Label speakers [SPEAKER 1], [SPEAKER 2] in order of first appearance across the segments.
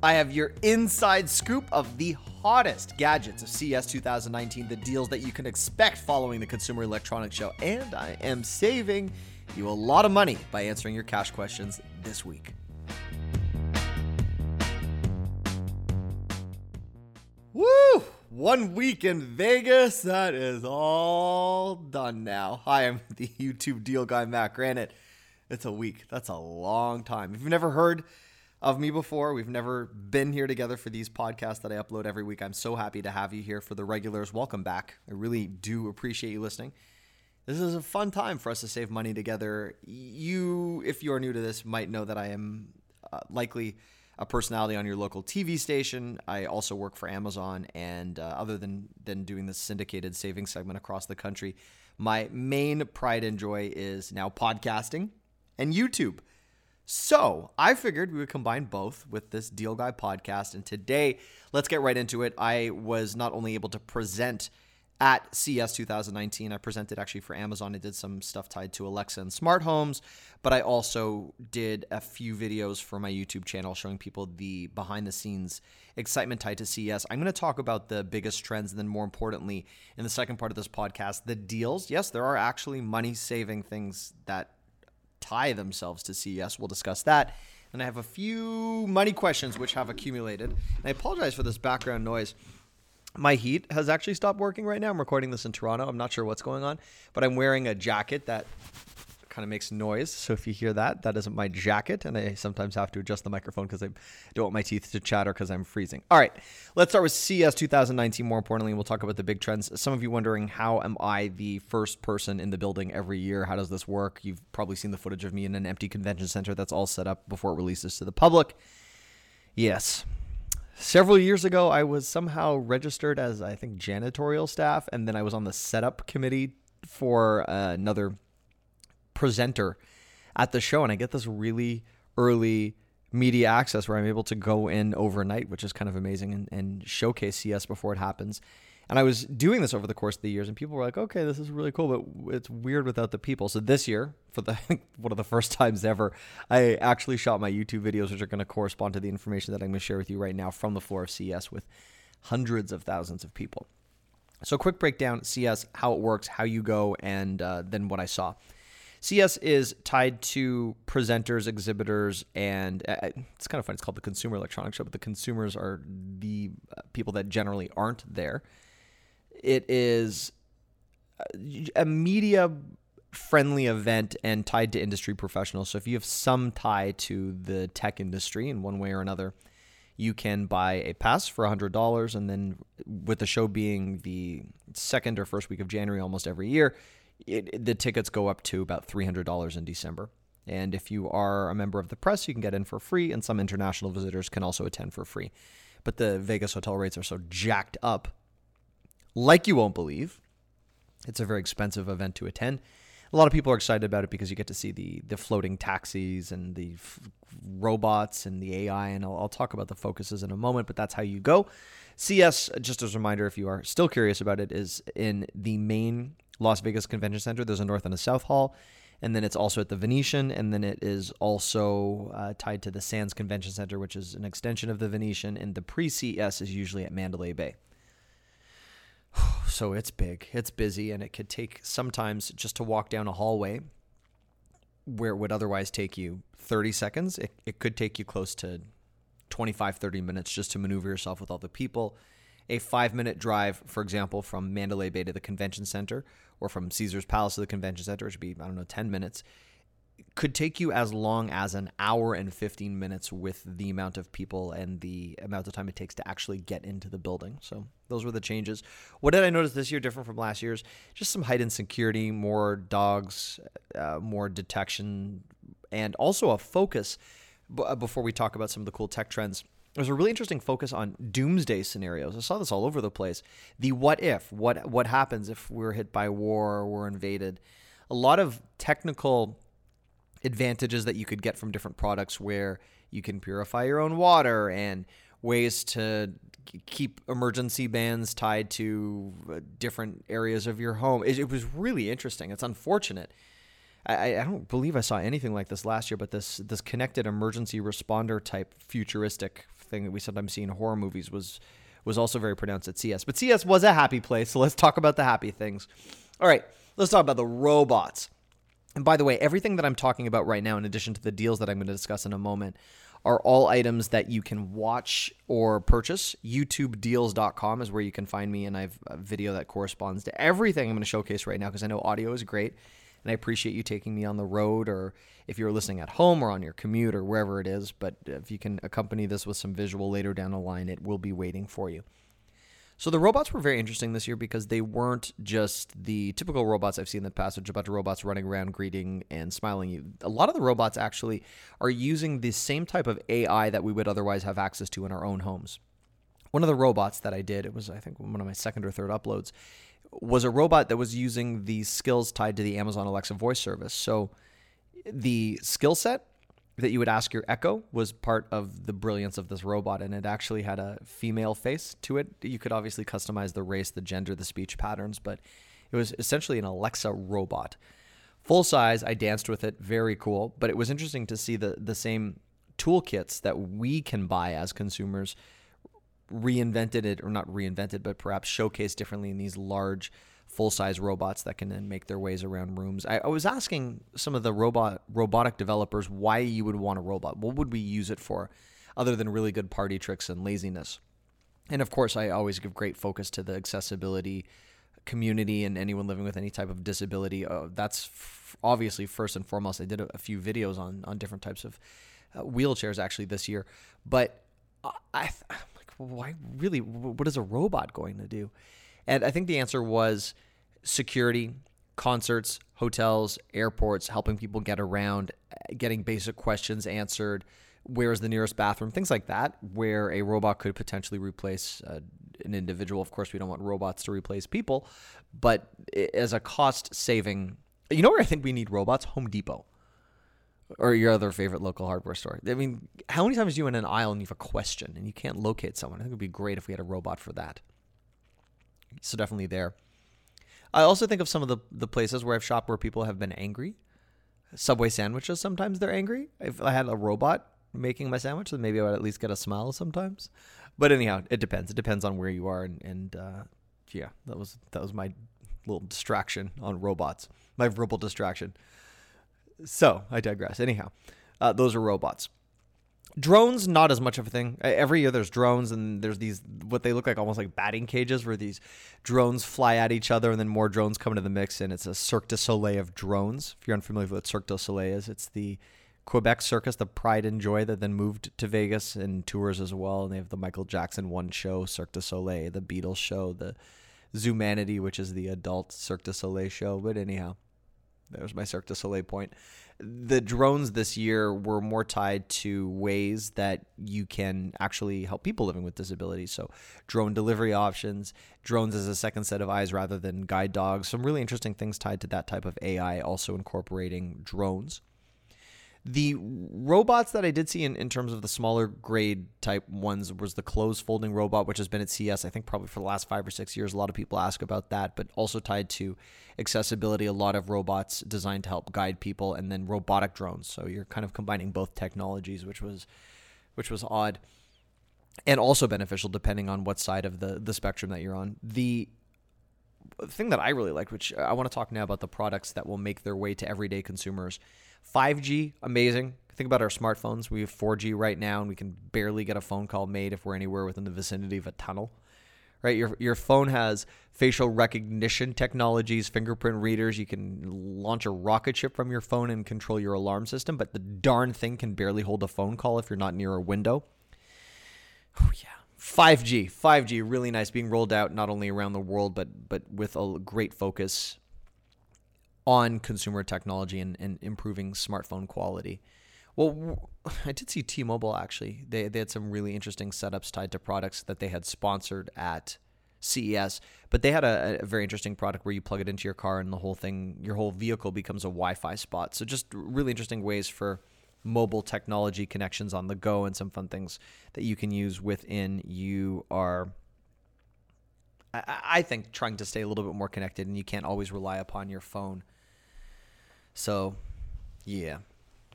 [SPEAKER 1] I have your inside scoop of the hottest gadgets of CES 2019, the deals that you can expect following the Consumer Electronics Show, and I am saving you a lot of money by answering your cash questions this week. Woo! One week in Vegas, that is all done now. Hi, I'm the YouTube deal guy, Matt Granite. It's a week. That's a long time. If you've never heard of me before, we've never been here together for these podcasts that I upload every week. I'm so happy to have you here for the regulars. Welcome back. I really do appreciate you listening. This is a fun time for us to save money together. You, if you are new to this, might know that I am uh, likely a personality on your local TV station. I also work for Amazon, and uh, other than than doing this syndicated savings segment across the country, my main pride and joy is now podcasting and YouTube. So I figured we would combine both with this Deal Guy podcast. And today, let's get right into it. I was not only able to present at CES 2019. I presented actually for Amazon. I did some stuff tied to Alexa and smart homes, but I also did a few videos for my YouTube channel showing people the behind the scenes excitement tied to CES. I'm going to talk about the biggest trends and then more importantly in the second part of this podcast, the deals. Yes, there are actually money saving things that tie themselves to CES. We'll discuss that. And I have a few money questions which have accumulated. And I apologize for this background noise my heat has actually stopped working right now. I'm recording this in Toronto. I'm not sure what's going on, but I'm wearing a jacket that kind of makes noise. So if you hear that, that isn't my jacket. And I sometimes have to adjust the microphone because I don't want my teeth to chatter because I'm freezing. All right, let's start with CES 2019. More importantly, we'll talk about the big trends. Some of you wondering, how am I the first person in the building every year? How does this work? You've probably seen the footage of me in an empty convention center that's all set up before it releases to the public. Yes, Several years ago, I was somehow registered as, I think, janitorial staff, and then I was on the setup committee for uh, another presenter at the show. And I get this really early media access where I'm able to go in overnight, which is kind of amazing, and, and showcase CES before it happens. And I was doing this over the course of the years, and people were like, "Okay, this is really cool, but it's weird without the people." So this year, for the one of the first times ever, I actually shot my YouTube videos, which are going to correspond to the information that I'm going to share with you right now from the floor of CES with hundreds of thousands of people. So, quick breakdown: CES, how it works, how you go, and uh, then what I saw. CES is tied to presenters, exhibitors, and uh, it's kind of fun. It's called the Consumer Electronics Show, but the consumers are the uh, people that generally aren't there. It is a media friendly event and tied to industry professionals. So if you have some tie to the tech industry in one way or another, you can buy a pass for $100 and then with the show being the second or first week of January almost every year, it, the tickets go up to about $300 in December. And if you are a member of the press, you can get in for free and some international visitors can also attend for free. But the Vegas hotel rates are so jacked up like you won't believe. It's a very expensive event to attend. A lot of people are excited about it because you get to see the the floating taxis and the f- robots and the AI, and I'll, I'll talk about the focuses in a moment. But that's how you go. CES, just as a reminder, if you are still curious about it, is in the main Las Vegas Convention Center. There's a north and a south hall, and then it's also at the Venetian, and then it is also uh, tied to the Sands Convention Center, which is an extension of the Venetian. And the pre-CES is usually at Mandalay Bay. So it's big, it's busy, and it could take sometimes just to walk down a hallway where it would otherwise take you 30 seconds, it, it could take you close to 25, 30 minutes just to maneuver yourself with all the people. A five minute drive, for example, from Mandalay Bay to the convention center or from Caesar's Palace to the convention center, which would be, I don't know, 10 minutes could take you as long as an hour and 15 minutes with the amount of people and the amount of time it takes to actually get into the building. So those were the changes. What did I notice this year different from last year's? Just some heightened security, more dogs, uh, more detection, and also a focus. B- uh, before we talk about some of the cool tech trends, there's a really interesting focus on doomsday scenarios. I saw this all over the place. The what if, what what happens if we're hit by war or we're invaded. A lot of technical advantages that you could get from different products where you can purify your own water and ways to keep emergency bands tied to uh, different areas of your home. It, it was really interesting. It's unfortunate. I, I, don't believe I saw anything like this last year, but this this connected emergency responder type futuristic thing that we sometimes see in horror movies was was also very pronounced at CES. But CES was a happy place, so let's talk about the happy things. All right, let's talk about the robots. And by the way, everything that I'm talking about right now, in addition to the deals that I'm going to discuss in a moment, are all items that you can watch or purchase. YouTubedeals.com is where you can find me, and I have a video that corresponds to everything I'm going to showcase right now because I know audio is great. And I appreciate you taking me on the road, or if you're listening at home or on your commute or wherever it is. But if you can accompany this with some visual later down the line, it will be waiting for you. So the robots were very interesting this year because they weren't just the typical robots I've seen in the past, which a bunch of robots running around greeting and smiling you. A lot of the robots actually are using the same type of AI that we would otherwise have access to in our own homes. One of the robots that I did, it was I think one of my second or third uploads, was a robot that was using the skills tied to the Amazon Alexa voice service. So the skill set that you would ask your Echo was part of the brilliance of this robot, and it actually had a female face to it. You could obviously customize the race, the gender, the speech patterns, but it was essentially an Alexa robot. Full size, I danced with it, very cool. But it was interesting to see the the same toolkits that we can buy as consumers reinvented it, or not reinvented, but perhaps showcased differently in these large full size robots that can then make their ways around rooms. I, I, was asking some of the robot robotic developers why you would want a robot. What would we use it for, other than really good party tricks and laziness? And of course, I always give great focus to the accessibility community and anyone living with any type of disability. Uh, that's f- obviously first and foremost. I did a, a, few videos on on different types of uh, wheelchairs actually this year, but I, I like, why really? What is a robot going to do? And I think the answer was security, concerts, hotels, airports, helping people get around, getting basic questions answered, where's the nearest bathroom, things like that, where a robot could potentially replace uh, an individual. Of course, we don't want robots to replace people, but as a cost saving, you know where I think we need robots? Home Depot. Or your other favorite local hardware store. I mean, how many times are you in an aisle and you have a question and you can't locate someone? I think it would be great if we had a robot for that. So definitely there. I also think of some of the, the places where I've shopped where people have been angry. Subway sandwiches, sometimes they're angry. If I had a robot making my sandwich, then maybe I would at least get a smile sometimes. But anyhow, it depends. It depends on where you are, and, and uh, yeah, that was that was my little distraction on robots, my verbal distraction. So I digress. Anyhow, uh, those are robots. Drones, not as much of a thing. Every year there's drones, and there's these what they look like almost like batting cages, where these drones fly at each other, and then more drones come into the mix, and it's a Cirque du Soleil of drones. If you're unfamiliar with what Cirque du Soleil is, it's the Quebec Circus, the Pride and Joy that then moved to Vegas and tours as well. And they have the Michael Jackson one show, Cirque du Soleil, the Beatles show, the Zumanity, which is the adult Cirque du Soleil show. But anyhow, there's my Cirque du Soleil point the drones this year were more tied to ways that you can actually help people living with disabilities. So, drone delivery options, drones as a second set of eyes rather than guide dogs. Some really interesting things tied to that type of AI, also incorporating drones. The robots that I did see in, in terms of the smaller grade type ones was the clothes folding robot, which has been at CES, I think, probably for the last five or six years. A lot of people ask about that, but also tied to accessibility, a lot of robots designed to help guide people, and then robotic drones. So you're kind of combining both technologies, which was which was odd. And also beneficial depending on what side of the, the spectrum that you're on. The thing that I really like, which I want to talk now about the products that will make their way to everyday consumers 5G, amazing. Think about our smartphones. We have 4G right now, and we can barely get a phone call made if we're anywhere within the vicinity of a tunnel. Right, your your phone has facial recognition technologies, fingerprint readers. You can launch a rocket ship from your phone and control your alarm system, but the darn thing can barely hold a phone call if you're not near a window. Oh yeah, 5G, 5G, really nice, being rolled out not only around the world, but but with a great focus on consumer technology and, and improving smartphone quality. Well, I did see T-Mobile actually. They they had some really interesting setups tied to products that they had sponsored at CES, but they had a, a, very interesting product where you plug it into your car and the whole thing, your whole vehicle becomes a Wi-Fi spot. So just really interesting ways for mobile technology connections on the go and some fun things that you can use within you are I think trying to stay a little bit more connected and you can't always rely upon your phone so, yeah,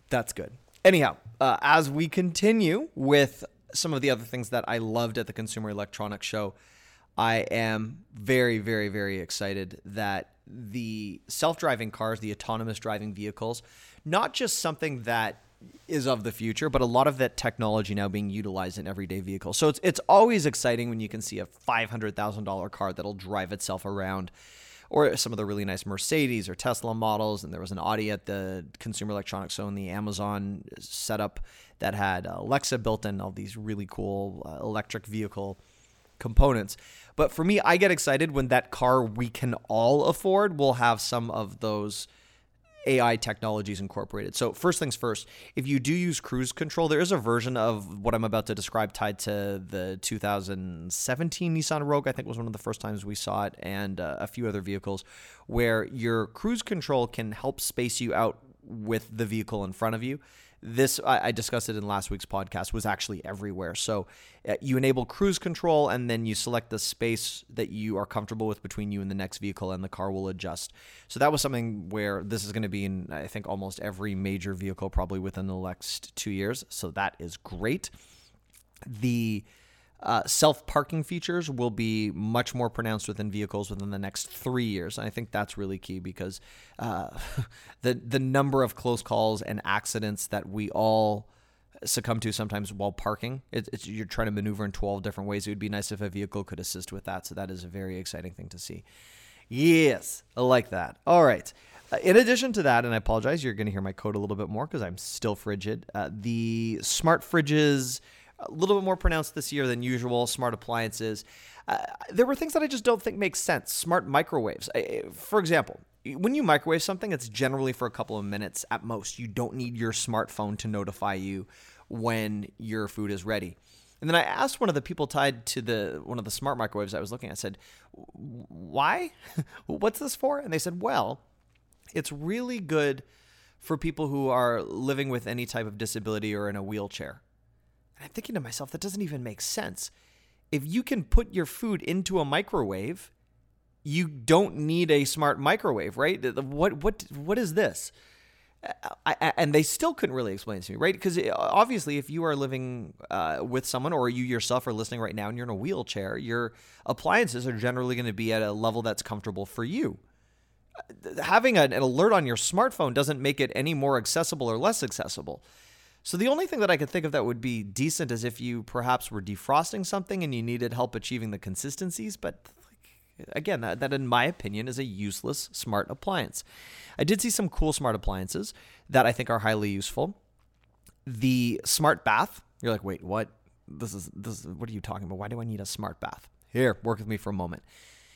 [SPEAKER 1] that's good. Anyhow, uh, as we continue with some of the other things that I loved at the Consumer Electronics Show, I am very, very, very excited that the self driving cars, the autonomous driving vehicles, not just something that is of the future, but a lot of that technology now being utilized in everyday vehicles. So it's it's always exciting when you can see a five hundred thousand dollar car that'll drive itself around, or some of the really nice Mercedes or Tesla models. And there was an Audi at the Consumer Electronics Show in the Amazon setup that had Alexa built in, all these really cool uh, electric vehicle components. But for me, I get excited when that car we can all afford will have some of those AI technologies incorporated. So, first things first, if you do use cruise control, there is a version of what I'm about to describe tied to the 2017 Nissan Rogue. I think was one of the first times we saw it, and uh, a few other vehicles, where your cruise control can help space you out with the vehicle in front of you this I, I, discussed it in last week's podcast was actually everywhere. So uh, you enable cruise control and then you select the space that you are comfortable with between you and the next vehicle and the car will adjust. So that was something where this is going to be in i think almost every major vehicle probably within the next two years. So that is great. The uh, self parking features will be much more pronounced within vehicles within the next three years. And I think that's really key because uh, the the number of close calls and accidents that we all succumb to sometimes while parking. It, it's you're trying to maneuver in 12 different ways. It would be nice if a vehicle could assist with that. So that is a very exciting thing to see. Yes, I like that. All right. Uh, in addition to that, and I apologize, you're going to hear my code a little bit more because I'm still frigid. Uh, the smart fridges a little bit more pronounced this year than usual. Smart appliances. Uh, there were things that I just don't think make sense. Smart microwaves. For example, when you microwave something, it's generally for a couple of minutes at most. You don't need your smartphone to notify you when your food is ready. And then I asked one of the people tied to the one of the smart microwaves I was looking at. I said, "Why? What's this for?" And they said, "Well, it's really good for people who are living with any type of disability or in a wheelchair." And I'm thinking to myself, that doesn't even make sense. If you can put your food into a microwave, you don't need a smart microwave, right? What what what is this? Uh, I, I, and they still couldn't really explain to me, right? Because uh, obviously, if you are living uh, with someone or you yourself are listening right now and you're in a wheelchair, your appliances are generally going to be at a level that's comfortable for you. Uh, having an, an alert on your smartphone doesn't make it any more accessible or less accessible. So the only thing that I could think of that would be decent is if you perhaps were defrosting something and you needed help achieving the consistencies, but again, that, that in my opinion is a useless smart appliance. I did see some cool smart appliances that I think are highly useful. The smart bath, you're like, wait, what? This is this is, what are you talking about? Why do I need a smart bath? Here, work with me for a moment.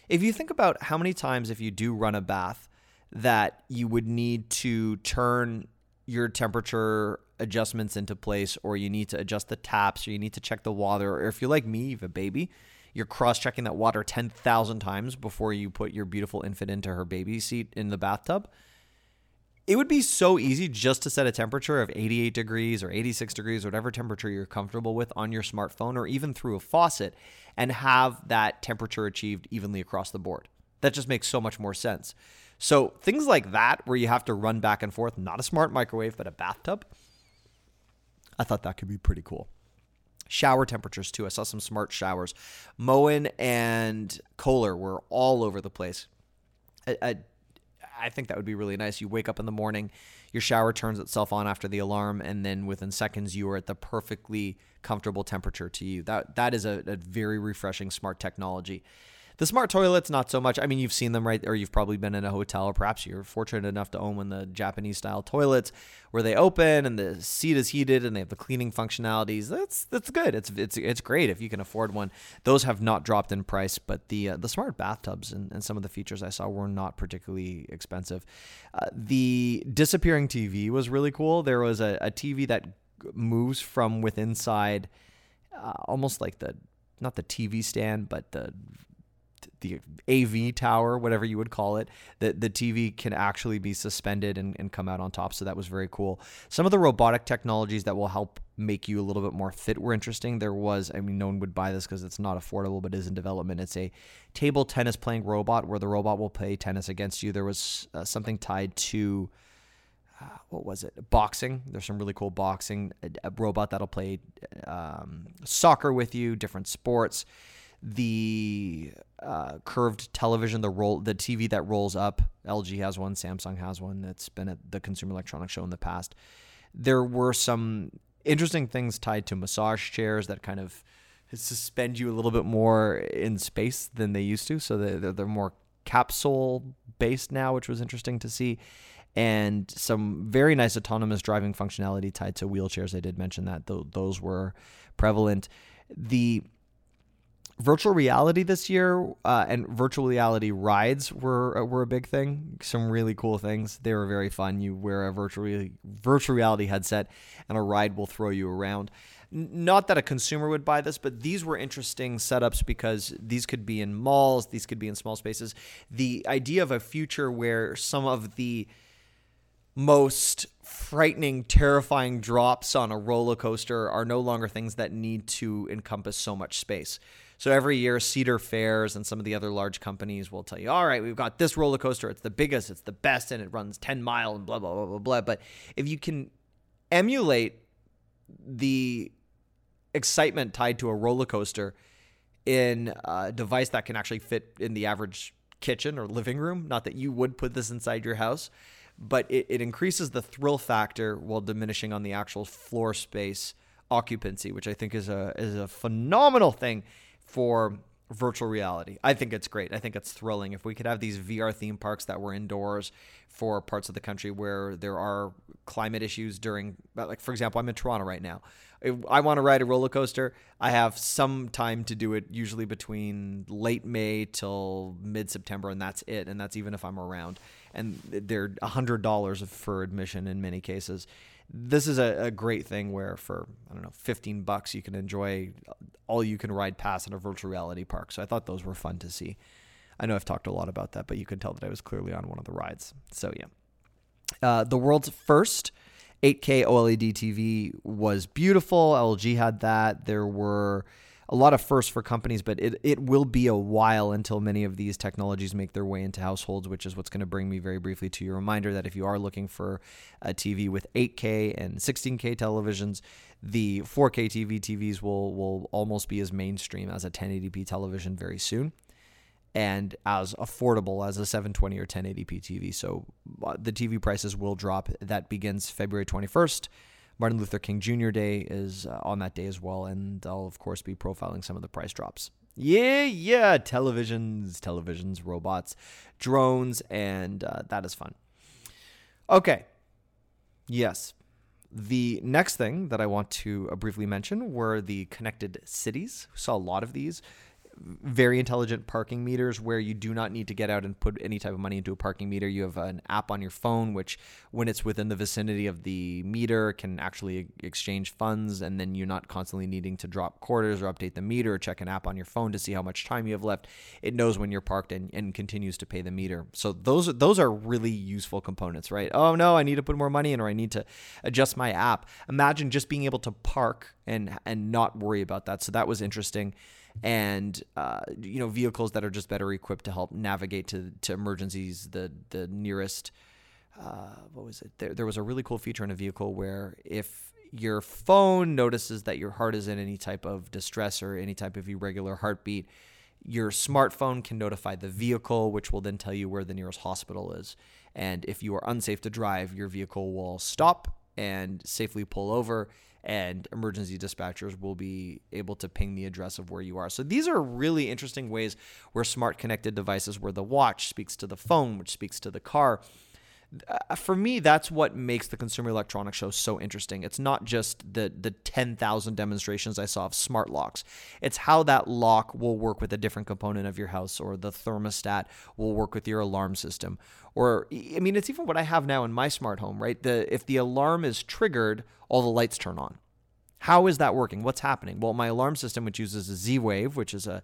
[SPEAKER 1] If you think about how many times if you do run a bath that you would need to turn your temperature adjustments into place or you need to adjust the taps or you need to check the water or if you're like me, you have a baby, you're cross-checking that water 10,000 times before you put your beautiful infant into her baby seat in the bathtub. It would be so easy just to set a temperature of 88 degrees or 86 degrees, whatever temperature you're comfortable with on your smartphone or even through a faucet and have that temperature achieved evenly across the board. That just makes so much more sense. So, things like that, where you have to run back and forth, not a smart microwave, but a bathtub, I thought that could be pretty cool. Shower temperatures too. I saw some smart showers. Moen and Kohler were all over the place. I, I, I think that would be really nice. You wake up in the morning, your shower turns itself on after the alarm, and then within seconds you are at the perfectly comfortable temperature to you. That that is a, a very refreshing smart technology. The smart toilets, not so much. I mean, you've seen them, right? Or you've probably been in a hotel, or perhaps you're fortunate enough to own one of the Japanese style toilets where they open and the seat is heated and they have the cleaning functionalities. That's that's good. It's it's it's great if you can afford one. Those have not dropped in price, but the uh, the smart bathtubs and, and some of the features I saw were not particularly expensive. Uh, the disappearing TV was really cool. There was a, a TV that moves from within side, uh, almost like the not the TV stand, but the the AV tower, whatever you would call it, that the TV can actually be suspended and, and come out on top. So that was very cool. Some of the robotic technologies that will help make you a little bit more fit were interesting. There was, I mean, no one would buy this because it's not affordable, but is in development. It's a table tennis playing robot where the robot will play tennis against you. There was uh, something tied to. Uh, what was it? Boxing. There's some really cool boxing. A, a robot that'll play um, soccer with you, different sports. The uh, curved television, the roll, the TV that rolls up. LG has one. Samsung has one. That's been at the Consumer Electronics Show in the past. There were some interesting things tied to massage chairs that kind of suspend you a little bit more in space than they used to. So they're, they're more capsule based now, which was interesting to see. And some very nice autonomous driving functionality tied to wheelchairs. I did mention that those were prevalent. The virtual reality this year uh, and virtual reality rides were uh, were a big thing. Some really cool things. They were very fun. You wear a virtual virtual reality headset, and a ride will throw you around. Not that a consumer would buy this, but these were interesting setups because these could be in malls, these could be in small spaces. The idea of a future where some of the most frightening, terrifying drops on a roller coaster are no longer things that need to encompass so much space. So every year, Cedar Fairs and some of the other large companies will tell you, all right, we've got this roller coaster. It's the biggest, it's the best, and it runs 10 mile and blah, blah, blah, blah, blah. But if you can emulate the excitement tied to a roller coaster in a device that can actually fit in the average kitchen or living room, not that you would put this inside your house, but it, it increases the thrill factor while diminishing on the actual floor space occupancy, which I think is a is a phenomenal thing for virtual reality. I think it's great. I think it's thrilling. If we could have these VR theme parks that were indoors for parts of the country where there are climate issues during, like, for example, I'm in Toronto right now. I want to ride a roller coaster, I have some time to do it, usually between late May till mid September, and that's it. And that's even if I'm around. And they're $100 for admission in many cases this is a, a, great thing where for I don't know 15 bucks you can enjoy all you can ride pass in a virtual reality park. So I thought those were fun to see. I know I've talked a lot about that, but you could tell that I was clearly on one of the rides. So yeah, uh, the world's first 8K OLED TV was beautiful. LG had that. There were a lot of firsts for companies, but it, it will be a while until many of these technologies make their way into households, which is what's going to bring me very briefly to your reminder that if you are looking for a TV with 8K and 16K televisions, the 4K TV TVs will will almost be as mainstream as a 1080p television very soon and as affordable as a 720 or 1080p TV. So uh, the TV prices will drop. That begins February 21st. Martin Luther King Jr. Day is uh, on that day as well, and I'll of course be profiling some of the price drops. Yeah, yeah, televisions, televisions, robots, drones, and uh, that is fun. Okay. Yes. The next thing that I want to uh, briefly mention were the connected cities. We saw a lot of these very intelligent parking meters where you do not need to get out and put any type of money into a parking meter. You have an app on your phone, which, when it's within the vicinity of the meter, can actually exchange funds, and then you're not constantly needing to drop quarters or update the meter or check an app on your phone to see how much time you have left. It knows when you're parked and, and continues to pay the meter. So those those are really useful components, right? Oh no, I need to put more money in, or I need to adjust my app. Imagine just being able to park and and not worry about that. So that was interesting and uh, you know vehicles that are just better equipped to help navigate to, to emergencies the the nearest uh, what was it? There, there was a really cool feature in a vehicle where if your phone notices that your heart is in any type of distress or any type of irregular heartbeat your smartphone can notify the vehicle which will then tell you where the nearest hospital is. And if you are unsafe to drive your vehicle will stop and safely pull over and emergency dispatchers will be able to ping the address of where you are. So these are really interesting ways where smart connected devices, where the watch speaks to the phone, which speaks to the car. Uh, for me, that's what makes the Consumer Electronics Show so interesting. It's not just the the 10,000 demonstrations I saw of smart locks. It's how that lock will work with a different component of your house, or the thermostat will work with your alarm system. Or, I mean, it's even what I have now in my smart home, right? The If the alarm is triggered, all the lights turn on. How is that working? What's happening? Well, my alarm system, which uses a Z Wave, which is a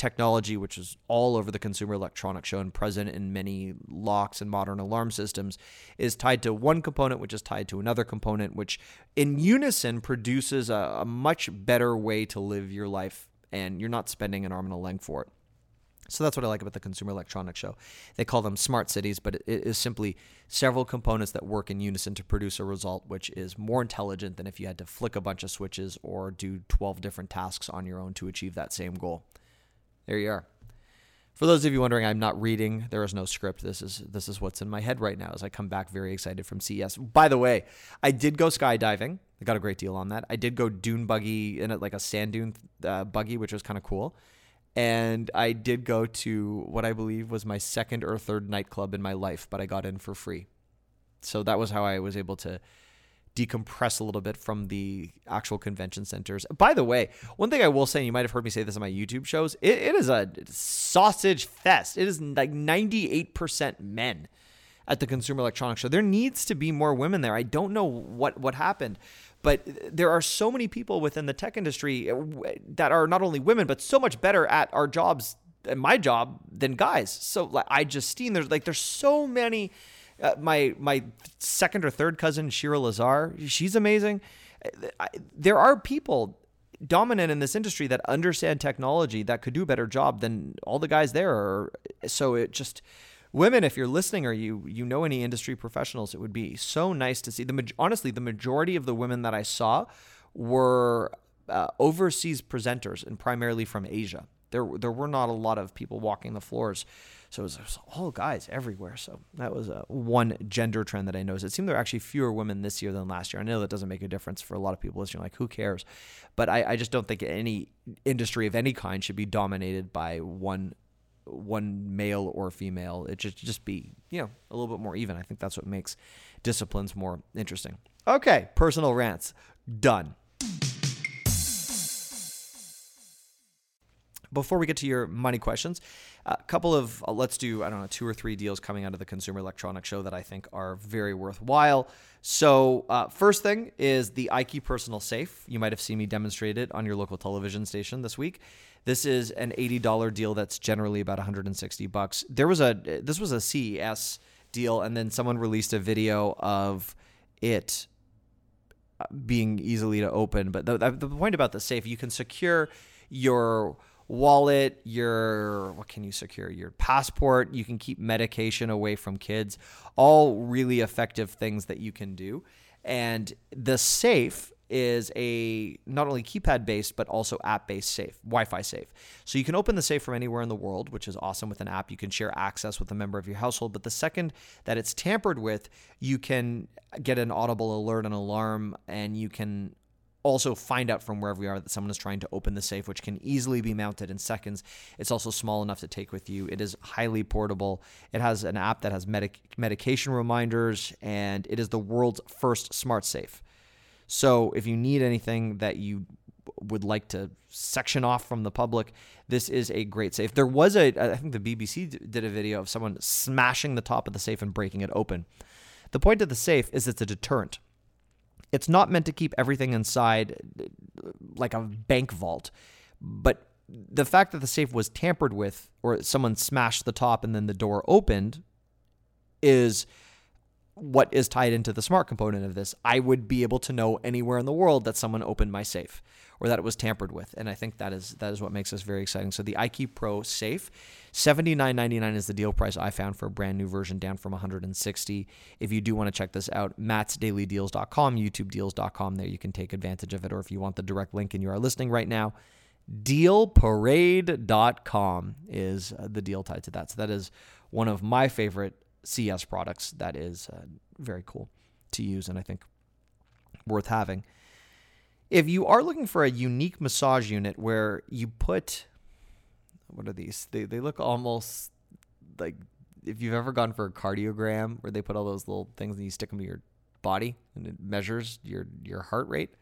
[SPEAKER 1] technology which is all over the Consumer Electronics Show and present in many locks and modern alarm systems, is tied to one component, which is tied to another component, which in unison produces a, a much better way to live your life, and you're not spending an arm and a leg for it. So that's what I like about the Consumer Electronics Show. They call them smart cities, but it is simply several components that work in unison to produce a result which is more intelligent than if you had to flick a bunch of switches or do 12 different tasks on your own to achieve that same goal. There you are. For those of you wondering, I'm not reading. There is no script. This is this is what's in my head right now as I come back very excited from CES. By the way, I did go skydiving. I got a great deal on that. I did go dune buggy in it, like a sand dune uh, buggy, which was kind of cool and I did go to what I believe was my second or third nightclub in my life, but I got in for free. So that was how I was able to decompress a little bit from the actual convention centers. By the way, one thing I will say, and you might have heard me say this on my YouTube shows, it, it is a sausage fest. It is like 98% men at the Consumer Electronics Show. There needs to be more women there. I don't know what what happened. But there are so many people within the tech industry uh, that are not only women, but so much better at our jobs and my job than guys. So like iJustine, there's like there's so many. Uh, my my second or third cousin Shira Lazar, she's amazing. I, there are people dominant in this industry that understand technology that could do a better job than all the guys there are. So it just women, if you're listening or you you know any industry professionals, it would be so nice to see. The honestly, the majority of the women that I saw were uh, overseas presenters and primarily from Asia. There there were not a lot of people walking the floors. So it was, it was all guys everywhere. So that was uh, one gender trend that I noticed. It seemed there were actually fewer women this year than last year. I know that doesn't make a difference for a lot of people listening. Like, who cares? But I, I just don't think any industry of any kind should be dominated by one one male or female. It should just be you know a little bit more even. I think that's what makes disciplines more interesting. Okay, personal rants done. Before we get to your money questions, a couple of uh, let's do I don't know two or three deals coming out of the Consumer Electronics Show that I think are very worthwhile. So uh, first thing is the iKeyp Personal Safe. You might have seen me demonstrate it on your local television station this week. This is an $80 deal that's generally about 160 bucks. There was a this was a CES deal and then someone released a video of it uh, being easily to open, but the, the point about the safe, you can secure your wallet, your what can you secure? Your passport, you can keep medication away from kids. All really effective things that you can do. And the safe is a not only keypad based but also app based safe, Wi-Fi safe. So you can open the safe from anywhere in the world, which is awesome with an app. You can share access with a member of your household, but the second that it's tampered with, you can get an audible alert and alarm and you can also find out from wherever we are that someone is trying to open the safe, which can easily be mounted in seconds. It's also small enough to take with you. It is highly portable. It has an app that has medic- medication reminders, and it is the world's first smart safe. So if you need anything that you would like to section off from the public, this is a great safe. There was a, I think the BBC did a video of someone smashing the top of the safe and breaking it open. The point of the safe is it's a deterrent. It's not meant to keep everything inside like a bank vault, but the fact that the safe was tampered with or someone smashed the top and then the door opened is what is tied into the smart component of this. I would be able to know anywhere in the world that someone opened my safe or that it was tampered with, and I think that is that is what makes this very exciting. So the iKeyp Pro safe, seventy nine ninety nine is the deal price I found for a brand new version, down from one hundred and sixty. If you do want to check this out, mattsdailydeals.com, YouTubedeals.com. There you can take advantage of it, or if you want the direct link and you are listening right now. Dealparade.com is uh, the deal tied to that. So that is one of my favorite CES products that is uh, very cool to use and I think worth having. If you are looking for a unique massage unit where you put what are these? They they look almost like if you've ever gone for a cardiogram where they put all those little things and you stick them to your body and it measures your your heart rate.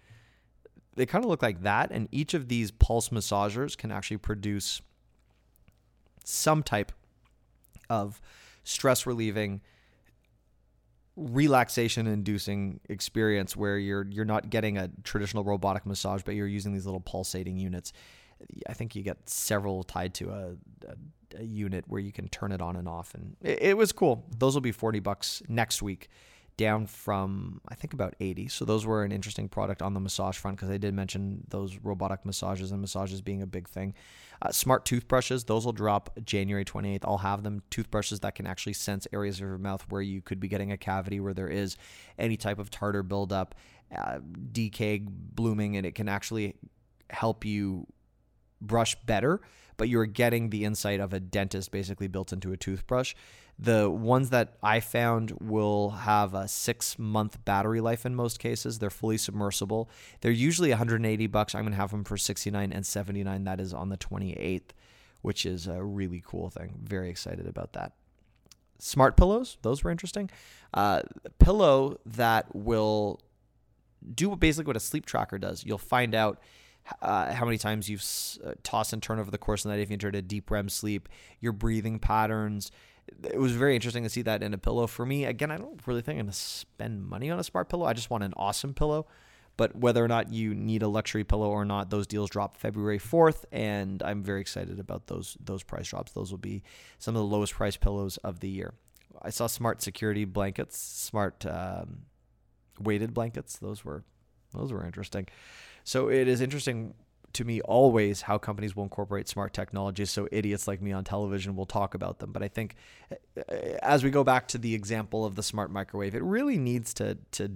[SPEAKER 1] They kind of look like that and each of these pulse massagers can actually produce some type of stress relieving relaxation inducing experience where you're you're not getting a traditional robotic massage but you're using these little pulsating units. I think you get several tied to a, a, a unit where you can turn it on and off. And it, it, was cool. Those will be 40 bucks next week
[SPEAKER 2] down from I think about 80. So those were an interesting product on the massage front because I did mention those robotic massages and massages being a big thing. Uh, smart toothbrushes, those will drop January 28th. I'll have them. Toothbrushes that can actually sense areas of your mouth where you could be getting a cavity, where there is any type of tartar buildup, uh, decay, blooming, and it can actually help you brush better, but you're getting the insight of a dentist basically built into a toothbrush. The ones that I found will have a six month battery life in most cases. They're fully submersible. They're usually 180 bucks. I'm gonna have them for 69 and 79. That is on the 28th, which is a really cool thing. Very excited about that. Smart pillows, those were interesting. Uh, pillow that will do basically what a sleep tracker does. You'll find out uh, how many times you've uh, tossed and turned over the course of the night if you entered a deep REM sleep, your breathing patterns, it was very interesting to see that in a pillow. For me, again, I don't really think I'm going to spend money on a smart pillow. I just want an awesome pillow. But whether or not you need a luxury pillow or not, those deals drop February 4th, and I'm very excited about those those price drops. Those will be some of the lowest price pillows of the year. I saw smart security blankets, smart um, weighted blankets. Those were those were interesting. So it is interesting to me always how companies will incorporate smart technologies so idiots like me on television will talk about them but i think uh, as we go back to the example of the smart microwave it really needs to to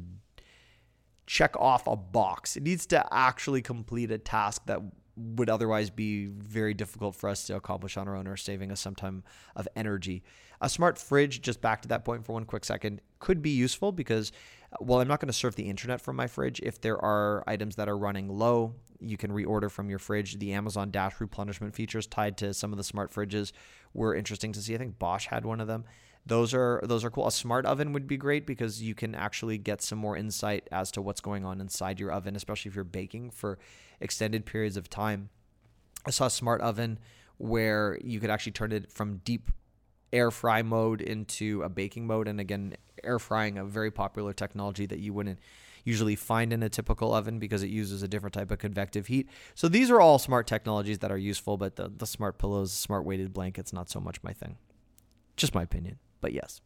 [SPEAKER 2] check off a box it needs to actually complete a task that would otherwise be very difficult for us to accomplish on our own or saving us some time of energy. A smart fridge, just back to that point for one quick second, could be useful because while I'm not going to serve the internet from my fridge, if there are items that are running low, you can reorder from your fridge. The Amazon Dash replenishment features tied to some of the smart fridges were interesting to see. I think Bosch had one of them. Those are those are cool. A smart oven would be great because you can actually get some more insight as to what's going on inside your oven, especially if you're baking for extended periods of time. I saw a smart oven where you could actually turn it from deep air fry mode into a baking mode. And again, air frying, a very popular technology that you wouldn't usually find in a typical oven because it uses a different type of convective heat. So these are all smart technologies that are useful, but the, the smart pillows, smart weighted blankets, not so much my thing. Just my opinion, but yes.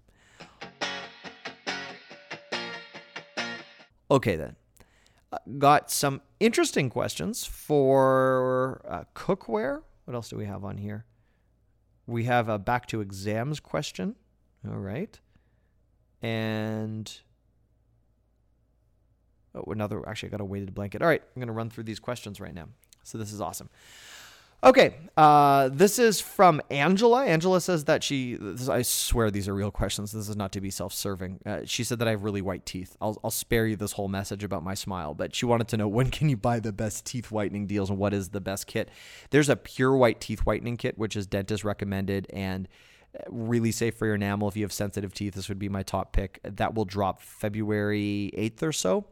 [SPEAKER 2] Okay, then. Uh, got some interesting questions for uh, cookware. What else do we have on here? We have a back to exams question. All right. And oh, another, actually, I got a weighted blanket. All right. I'm going to run through these questions right now. So this is awesome. Okay, uh, this is from Angela. Angela says that she, this, I swear these are real questions. This is not to be self serving. Uh, she said that I have really white teeth. I'll, I'll spare you this whole message about my smile, but she wanted to know when can you buy the best teeth whitening deals and what is the best kit. There's a pure white teeth whitening kit, which is dentist recommended and really safe for your enamel. If you have sensitive teeth, this would be my top pick. That will drop February 8th or so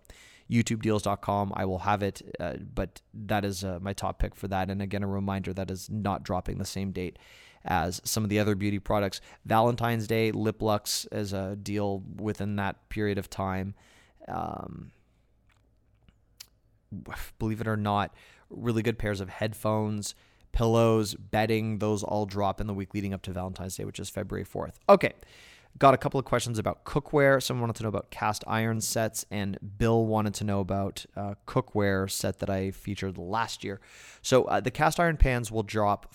[SPEAKER 2] youtubedeals.com. I will have it, uh, but that is uh, my top pick for that. And again, a reminder that is not dropping the same date as some of the other beauty products. Valentine's Day, Lip Lux is a deal within that period of time. Um, believe it or not, really good pairs of headphones, pillows, bedding, those all drop in the week leading up to Valentine's Day, which is February 4th. Okay. Got a couple of questions about cookware. Someone wanted to know about cast iron sets, and Bill wanted to know about uh, cookware set that I featured last year. So uh, the cast iron pans will drop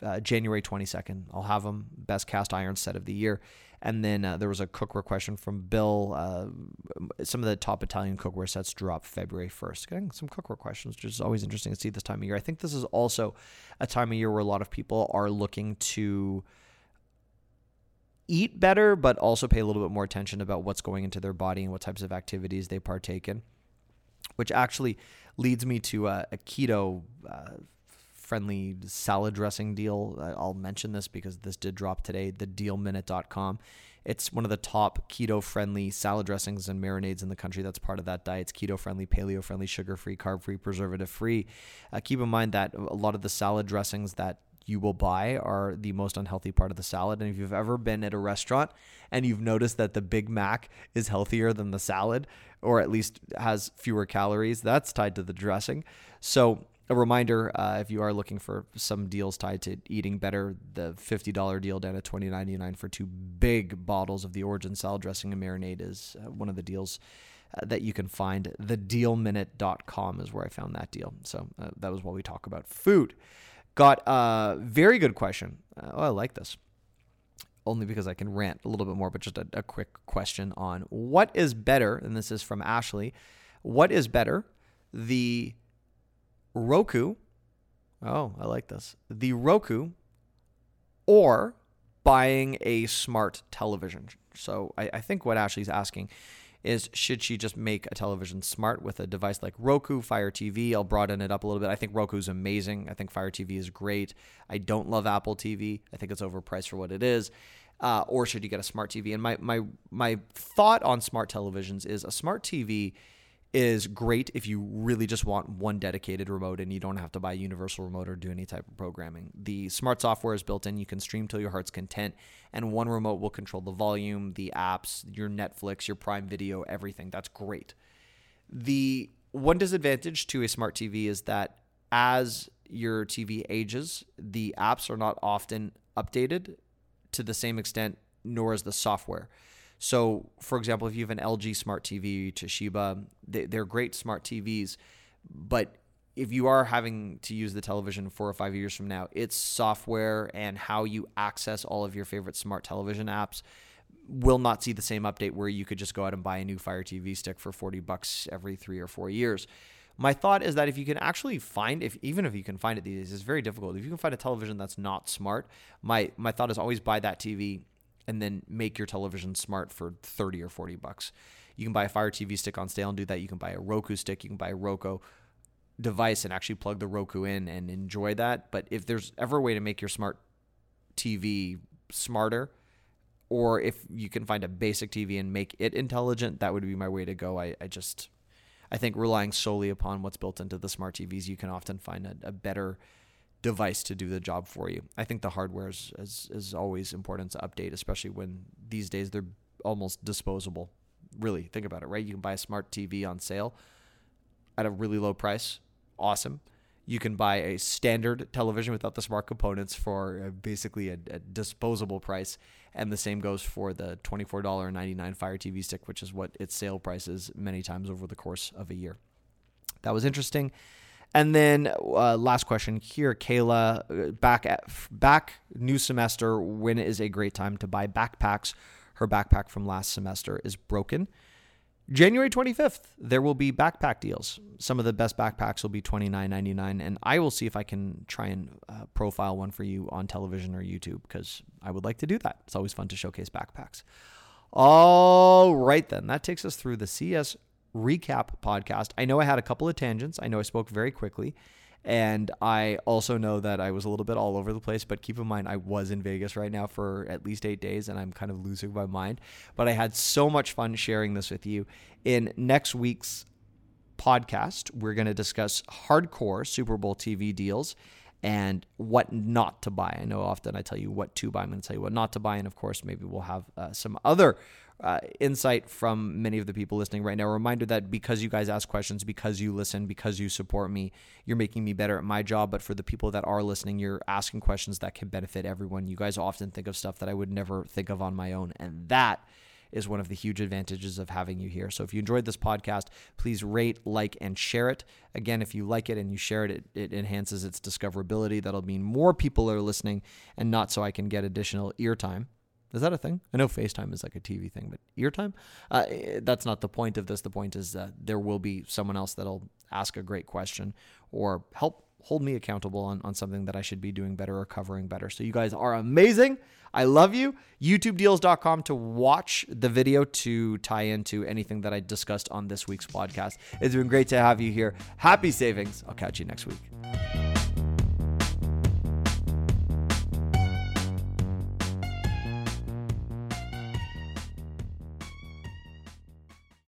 [SPEAKER 2] uh, January 22nd. I'll have them best cast iron set of the year. And then uh, there was a cookware question from Bill. Uh, some of the top Italian cookware sets drop February 1st. Getting some cookware questions, which is always interesting to see this time of year. I think this is also a time of year where a lot of people are looking to eat better, but also pay a little bit more attention about what's going into their body and what types of activities they partake in. Which actually leads me to a, a keto uh, friendly salad dressing deal. I'll mention this because this did drop today, the dealminute.com. It's one of the top keto friendly salad dressings and marinades in the country. That's part of that diet. It's keto friendly, paleo friendly, sugar free, carb free, preservative free. Uh, keep in mind that a lot of the salad dressings that you will buy are the most unhealthy part of the salad. And if you've ever been at a restaurant and you've noticed that the Big Mac is healthier than the salad, or at least has fewer calories, that's tied to the dressing. So a reminder uh, if you are looking for some deals tied to eating better, the $50 deal down at $20.99 for two big bottles of the Origin salad dressing and marinade is uh, one of the deals uh, that you can find. Thedealminute.com is where I found that deal. So uh, that was while we talk about food. Got a very good question. Uh, oh, I like this. Only because I can rant a little bit more, but just a, a quick question on what is better, and this is from Ashley. What is better, the Roku? Oh, I like this. The Roku or buying a smart television. So I, I think what Ashley's asking is should she just make a television smart with a device like Roku, Fire TV? I'll broaden it up a little bit. I think Roku's amazing. I think Fire TV is great. I don't love Apple TV. I think it's overpriced for what it is. Uh, or should you get a smart TV? And my my my thought on smart televisions is a smart TV is great if you really just want one dedicated remote and you don't have to buy a universal remote or do any type of programming. The smart software is built in. You can stream till your heart's content, and one remote will control the volume, the apps, your Netflix, your Prime Video, everything. That's great. The one disadvantage to a smart TV is that as your TV ages, the apps are not often updated to the same extent, nor is the software. So, for example, if you have an LG smart TV, Toshiba, they, they're great smart TVs, but if you are having to use the television four or five years from now, its software and how you access all of your favorite smart television apps will not see the same update where you could just go out and buy a new Fire TV stick for 40 bucks every three or four years. My thought is that if you can actually find, if even if you can find it these days, it's very difficult. If you can find a television that's not smart, my my thought is always buy that TV and then make your television smart for 30 or 40 bucks. You can buy a Fire TV stick on sale and do that. You can buy a Roku stick. You can buy a Roku device and actually plug the Roku in and enjoy that. But if there's ever a way to make your smart TV smarter, or if you can find a basic TV and make it intelligent, that would be my way to go. I, I just, I think relying solely upon what's built into the smart TVs, you can often find a, a better device to do the job for you. I think the hardware is, is, is always important to update, especially when these days they're almost disposable. Really, think about it, right? You can buy a smart TV on sale at a really low price. Awesome. You can buy a standard television without the smart components for uh, basically a, a disposable price. And the same goes for the $24.99 Fire TV stick, which is what its sale price is many times over the course of a year. That was interesting. And then uh, last question here, Kayla, uh, back at back new semester. When is a great time to buy backpacks? Her backpack from last semester is broken. January 25th, there will be backpack deals. Some of the best backpacks will be $29.99, and I will see if I can try and uh, profile one for you on television or YouTube because I would like to do that. It's always fun to showcase backpacks. All right, then. That takes us through the CES recap podcast. I know I had a couple of tangents. I know I spoke very quickly. And I also know that I was a little bit all over the place, but keep in mind, I was in Vegas right now for at least eight days and I'm kind of losing my mind. But I had so much fun sharing this with you. In next week's podcast, we're going to discuss hardcore Super Bowl TV deals and what not to buy. I know often I tell you what to buy, I'm going to tell you what not to buy. And of course, maybe we'll have uh, some other uh, insight from many of the people listening right now. A reminder that because you guys ask questions, because you listen, because you support me, you're making me better at my job. But for the people that are listening, you're asking questions that can benefit everyone. You guys often think of stuff that I would never think of on my own. And that is one of the huge advantages of having you here. So if you enjoyed this podcast, please rate, like, and share it. Again, if you like it and you share it, it, it enhances its discoverability. That'll mean more people are listening and not so I can get additional ear time. Is that a thing? I know FaceTime is like a TV thing, but ear time? Uh, that's not the point of this. The point is that there will be someone else that'll ask a great question or help hold me accountable on, on something that I should be doing better or covering better. So you guys are amazing. I love you. YouTubedeals.com to watch the video to tie into anything that I discussed on this week's podcast. It's been great to have you here. Happy savings. I'll catch you next week.